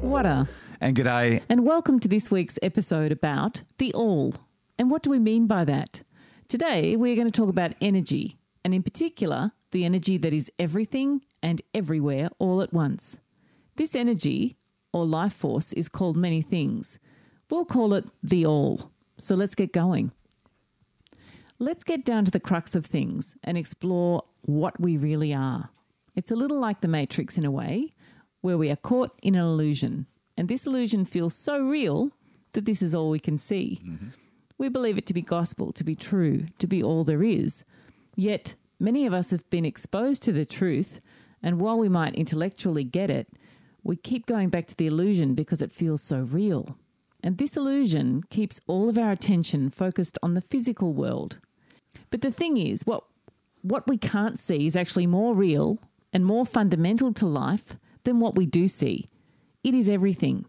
What a. And g'day. And welcome to this week's episode about the all. And what do we mean by that? Today, we're going to talk about energy, and in particular, the energy that is everything and everywhere all at once. This energy, or life force, is called many things. We'll call it the all. So let's get going. Let's get down to the crux of things and explore what we really are. It's a little like the Matrix in a way, where we are caught in an illusion. And this illusion feels so real that this is all we can see. Mm-hmm. We believe it to be gospel, to be true, to be all there is. Yet, many of us have been exposed to the truth, and while we might intellectually get it, we keep going back to the illusion because it feels so real. And this illusion keeps all of our attention focused on the physical world. But the thing is, what, what we can't see is actually more real and more fundamental to life than what we do see. It is everything,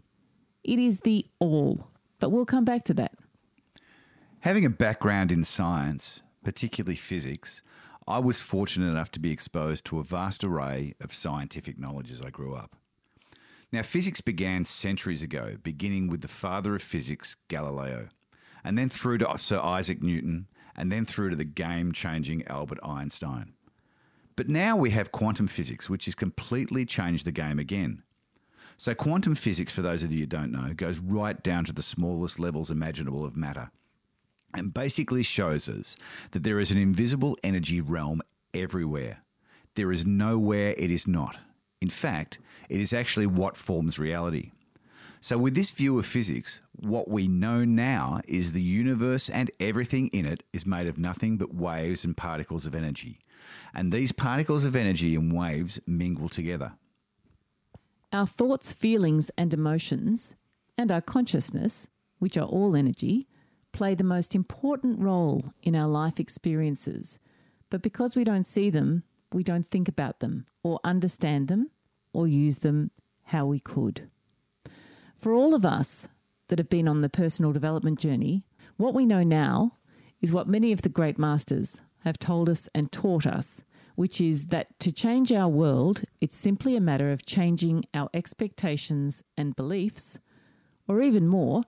it is the all. But we'll come back to that. Having a background in science, particularly physics, I was fortunate enough to be exposed to a vast array of scientific knowledge as I grew up. Now, physics began centuries ago, beginning with the father of physics, Galileo, and then through to Sir Isaac Newton, and then through to the game changing Albert Einstein. But now we have quantum physics, which has completely changed the game again. So, quantum physics, for those of you who don't know, goes right down to the smallest levels imaginable of matter and basically shows us that there is an invisible energy realm everywhere. There is nowhere it is not. In fact, it is actually what forms reality. So, with this view of physics, what we know now is the universe and everything in it is made of nothing but waves and particles of energy. And these particles of energy and waves mingle together. Our thoughts, feelings, and emotions, and our consciousness, which are all energy, play the most important role in our life experiences. But because we don't see them, we don't think about them, or understand them, or use them how we could. For all of us that have been on the personal development journey, what we know now is what many of the great masters have told us and taught us, which is that to change our world, it's simply a matter of changing our expectations and beliefs, or even more,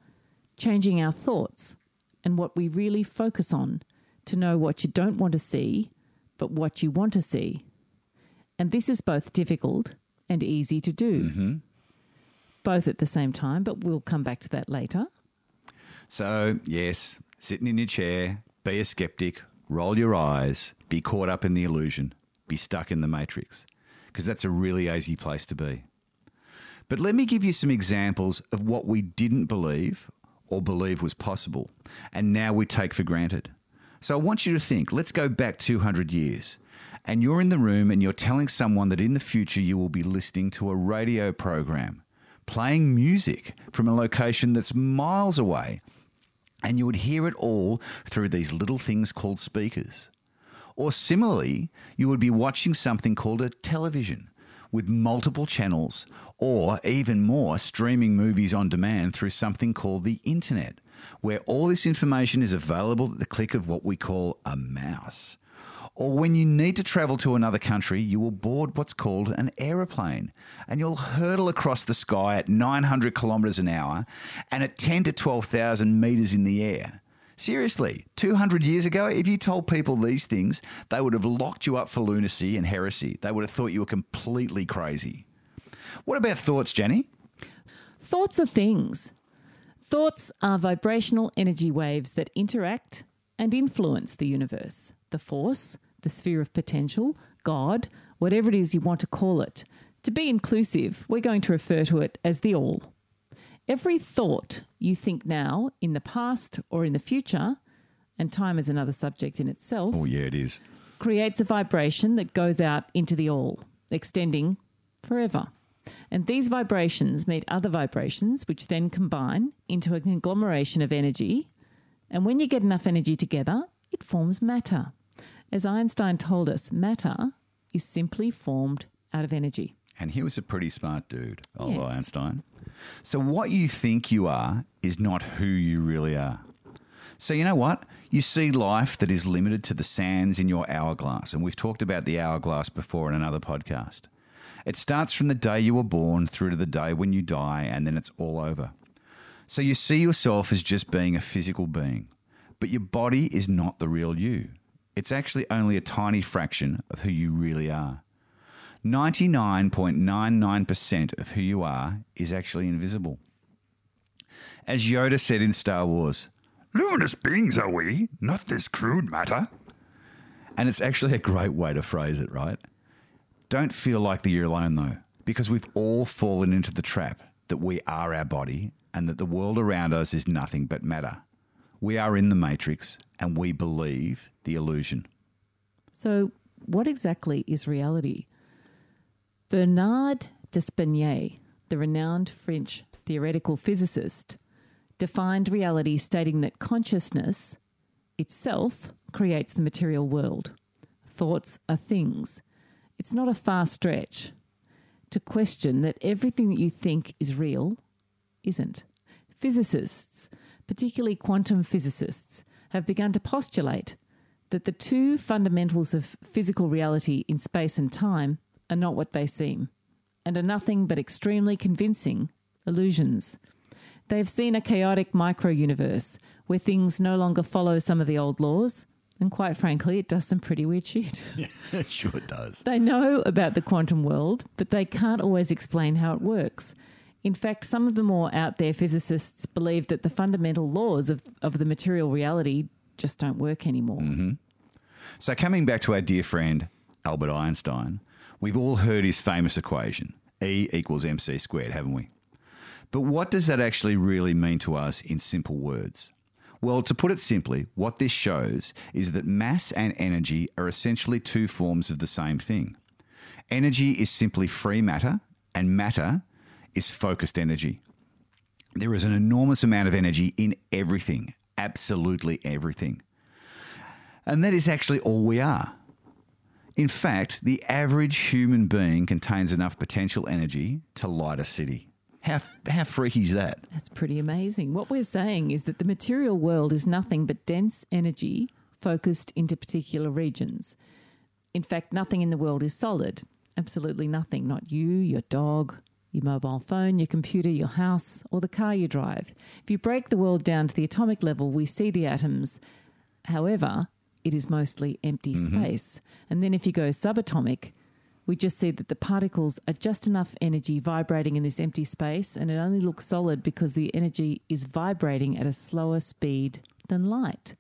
changing our thoughts and what we really focus on to know what you don't want to see, but what you want to see. And this is both difficult and easy to do. Mm-hmm. Both at the same time, but we'll come back to that later. So, yes, sitting in your chair, be a skeptic, roll your eyes, be caught up in the illusion, be stuck in the matrix, because that's a really easy place to be. But let me give you some examples of what we didn't believe or believe was possible, and now we take for granted. So I want you to think let's go back 200 years. And you're in the room and you're telling someone that in the future you will be listening to a radio program, playing music from a location that's miles away, and you would hear it all through these little things called speakers. Or similarly, you would be watching something called a television with multiple channels, or even more, streaming movies on demand through something called the internet, where all this information is available at the click of what we call a mouse. Or when you need to travel to another country, you will board what's called an aeroplane and you'll hurtle across the sky at 900 kilometers an hour and at 10 to 12,000 meters in the air. Seriously, 200 years ago, if you told people these things, they would have locked you up for lunacy and heresy. They would have thought you were completely crazy. What about thoughts, Jenny? Thoughts are things. Thoughts are vibrational energy waves that interact and influence the universe, the force, the sphere of potential, God, whatever it is you want to call it. To be inclusive, we're going to refer to it as the all. Every thought you think now, in the past, or in the future, and time is another subject in itself, Oh, yeah, it is. creates a vibration that goes out into the all, extending forever. And these vibrations meet other vibrations, which then combine into a conglomeration of energy. And when you get enough energy together, it forms matter. As Einstein told us, matter is simply formed out of energy. And he was a pretty smart dude, old Yes. Einstein. So, what you think you are is not who you really are. So, you know what? You see life that is limited to the sands in your hourglass. And we've talked about the hourglass before in another podcast. It starts from the day you were born through to the day when you die, and then it's all over. So you see yourself as just being a physical being, but your body is not the real you. It's actually only a tiny fraction of who you really are. 99.99% of who you are is actually invisible. As Yoda said in Star Wars, Luminous beings are we, not this crude matter. and it's actually a great way to phrase it, right? Don't feel like that you're alone though, because we've all fallen into the trap that we are our body and that the world around us is nothing but matter. We are in the matrix and we believe the illusion. So, what exactly is reality? Bernard d'Espagnat, the renowned French theoretical physicist, defined reality stating that consciousness itself creates the material world. Thoughts are things. It's not a far stretch to question that everything that you think is real isn't. Physicists, particularly quantum physicists, have begun to postulate that the two fundamentals of physical reality in space and time are not what they seem and are nothing but extremely convincing illusions. They have seen a chaotic micro universe where things no longer follow some of the old laws, and quite frankly, it does some pretty weird shit. it sure does. They know about the quantum world, but they can't always explain how it works. In fact, some of the more out there physicists believe that the fundamental laws of, of the material reality just don't work anymore. Mm-hmm. So, coming back to our dear friend Albert Einstein, we've all heard his famous equation E equals mc squared, haven't we? But what does that actually really mean to us in simple words? Well, to put it simply, what this shows is that mass and energy are essentially two forms of the same thing. Energy is simply free matter, and matter is focused energy. There is an enormous amount of energy in everything, absolutely everything. And that is actually all we are. In fact, the average human being contains enough potential energy to light a city. How, how freaky is that? That's pretty amazing. What we're saying is that the material world is nothing but dense energy focused into particular regions. In fact, nothing in the world is solid. Absolutely nothing. Not you, your dog, your mobile phone, your computer, your house, or the car you drive. If you break the world down to the atomic level, we see the atoms. However, it is mostly empty mm-hmm. space. And then if you go subatomic, we just see that the particles are just enough energy vibrating in this empty space, and it only looks solid because the energy is vibrating at a slower speed than light.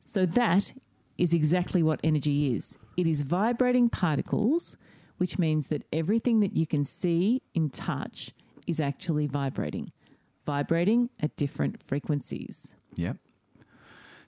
So that is exactly what energy is it is vibrating particles, which means that everything that you can see in touch is actually vibrating, vibrating at different frequencies. Yep.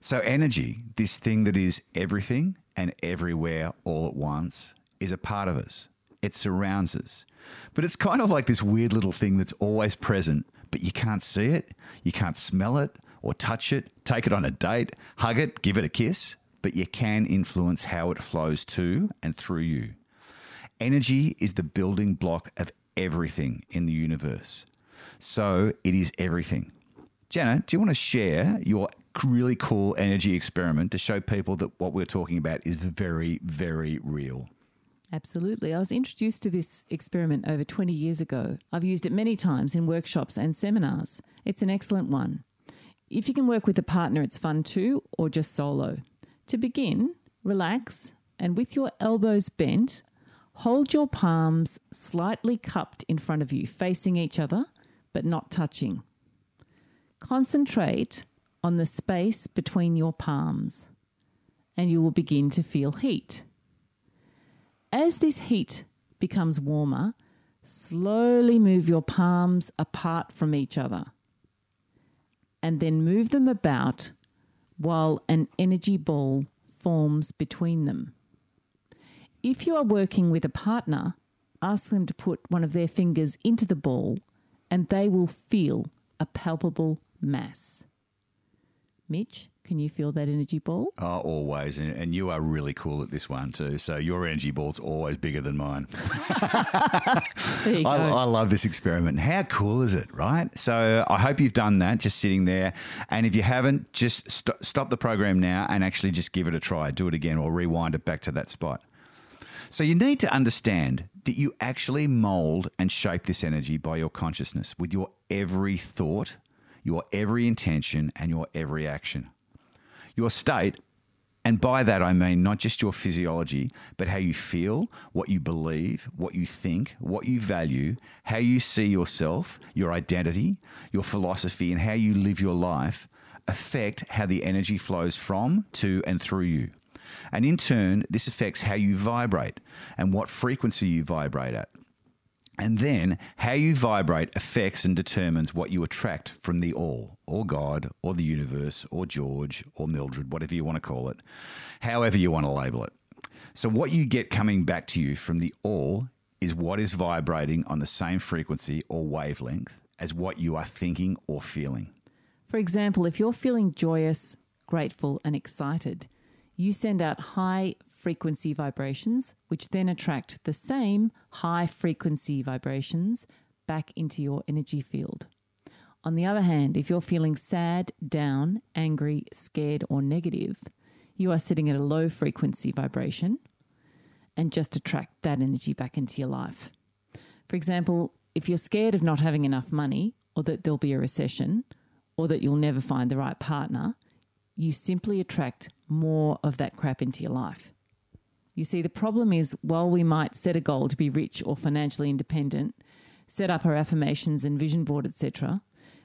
So, energy, this thing that is everything and everywhere all at once, is a part of us. It surrounds us. But it's kind of like this weird little thing that's always present, but you can't see it, you can't smell it or touch it, take it on a date, hug it, give it a kiss, but you can influence how it flows to and through you. Energy is the building block of everything in the universe. So it is everything. Jenna, do you want to share your really cool energy experiment to show people that what we're talking about is very, very real? Absolutely. I was introduced to this experiment over 20 years ago. I've used it many times in workshops and seminars. It's an excellent one. If you can work with a partner, it's fun too, or just solo. To begin, relax and with your elbows bent, hold your palms slightly cupped in front of you, facing each other, but not touching. Concentrate on the space between your palms, and you will begin to feel heat. As this heat becomes warmer, slowly move your palms apart from each other and then move them about while an energy ball forms between them. If you are working with a partner, ask them to put one of their fingers into the ball and they will feel a palpable mass. Mitch, can you feel that energy ball? Oh, always. And, and you are really cool at this one too. So your energy ball's always bigger than mine. There you go. I, I love this experiment. How cool is it, right? So I hope you've done that, just sitting there. And if you haven't, just st- stop the program now and actually just give it a try. Do it again or rewind it back to that spot. So you need to understand that you actually mold and shape this energy by your consciousness with your every thought, your every intention, and your every action. Your state, and by that I mean not just your physiology, but how you feel, what you believe, what you think, what you value, how you see yourself, your identity, your philosophy, and how you live your life affect how the energy flows from, to, and through you. And in turn, this affects how you vibrate and what frequency you vibrate at. And then how you vibrate affects and determines what you attract from the all, or God, or the universe, or George, or Mildred, whatever you want to call it, however you want to label it. So, what you get coming back to you from the all is what is vibrating on the same frequency or wavelength as what you are thinking or feeling. For example, if you're feeling joyous, grateful, and excited, you send out high frequency vibrations, which then attract the same high frequency vibrations back into your energy field. On the other hand, if you're feeling sad, down, angry, scared, or negative, you are sitting at a low frequency vibration and just attract that energy back into your life. For example, if you're scared of not having enough money, or that there'll be a recession, or that you'll never find the right partner, you simply attract more of that crap into your life. You see, the problem is while we might set a goal to be rich or financially independent, set up our affirmations and vision board, etc.,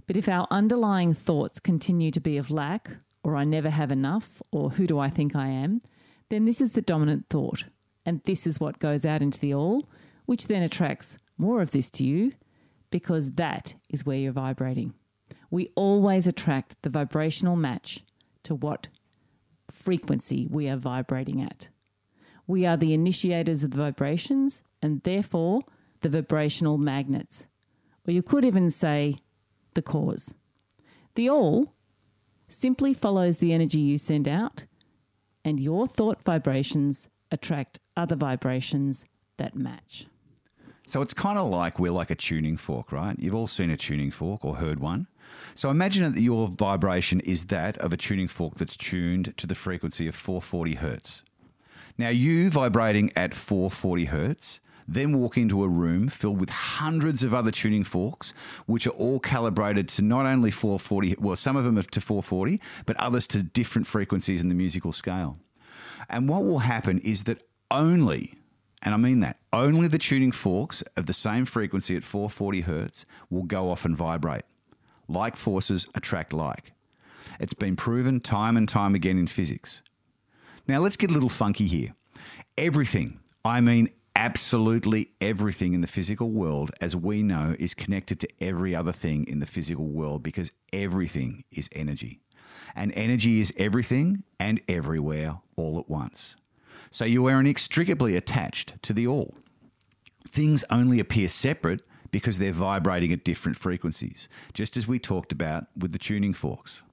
but if our underlying thoughts continue to be of lack, or I never have enough, or who do I think I am, then this is the dominant thought. And this is what goes out into the all, which then attracts more of this to you because that is where you're vibrating. We always attract the vibrational match to what frequency we are vibrating at. We are the initiators of the vibrations and therefore the vibrational magnets. Or you could even say the cause. The all simply follows the energy you send out, and your thought vibrations attract other vibrations that match. So it's kind of like we're like a tuning fork, right? You've all seen a tuning fork or heard one. So imagine that your vibration is that of a tuning fork that's tuned to the frequency of 440 hertz. Now, you vibrating at 440 hertz, then walk into a room filled with hundreds of other tuning forks, which are all calibrated to not only 440, well, some of them are to 440, but others to different frequencies in the musical scale. And what will happen is that only, and I mean that, only the tuning forks of the same frequency at 440 hertz will go off and vibrate. Like forces attract like. It's been proven time and time again in physics. Now, let's get a little funky here. Everything, I mean absolutely everything in the physical world, as we know, is connected to every other thing in the physical world because everything is energy. And energy is everything and everywhere all at once. So you are inextricably attached to the all. Things only appear separate because they're vibrating at different frequencies, just as we talked about with the tuning forks.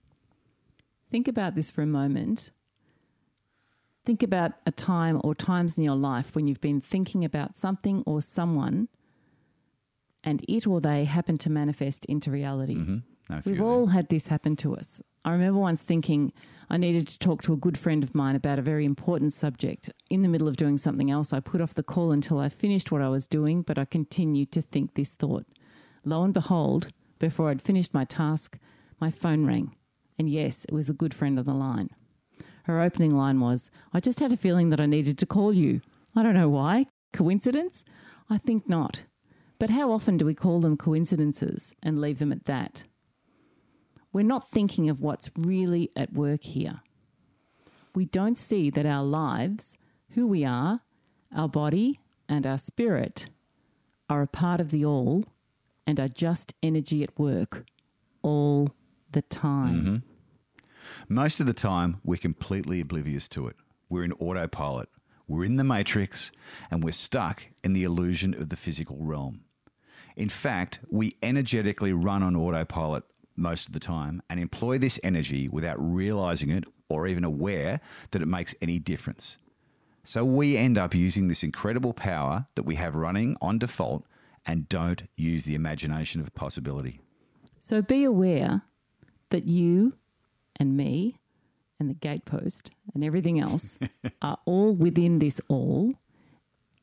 Think about this for a moment. Think about a time or times in your life when you've been thinking about something or someone and it or they happen to manifest into reality. Mm-hmm. No, We've all them. had this happen to us. I remember once thinking I needed to talk to a good friend of mine about a very important subject. In the middle of doing something else, I put off the call until I finished what I was doing, but I continued to think this thought. Lo and behold, before I'd finished my task, my phone rang. And yes, it was a good friend on the line. Her opening line was, I just had a feeling that I needed to call you. I don't know why. Coincidence? I think not. But how often do we call them coincidences and leave them at that? We're not thinking of what's really at work here. We don't see that our lives, who we are, our body, and our spirit are a part of the all and are just energy at work all the time. Mm-hmm. Most of the time, we're completely oblivious to it. We're in autopilot, we're in the matrix, and we're stuck in the illusion of the physical realm. In fact, we energetically run on autopilot most of the time and employ this energy without realizing it or even aware that it makes any difference. So we end up using this incredible power that we have running on default and don't use the imagination of possibility. So be aware that you and me and the gatepost and everything else are all within this all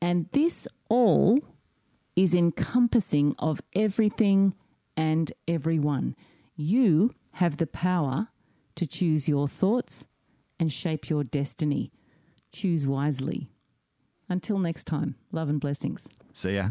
And this all is encompassing of everything and everyone. You have the power to choose your thoughts and shape your destiny. Choose wisely. Until next time, love and blessings. See ya.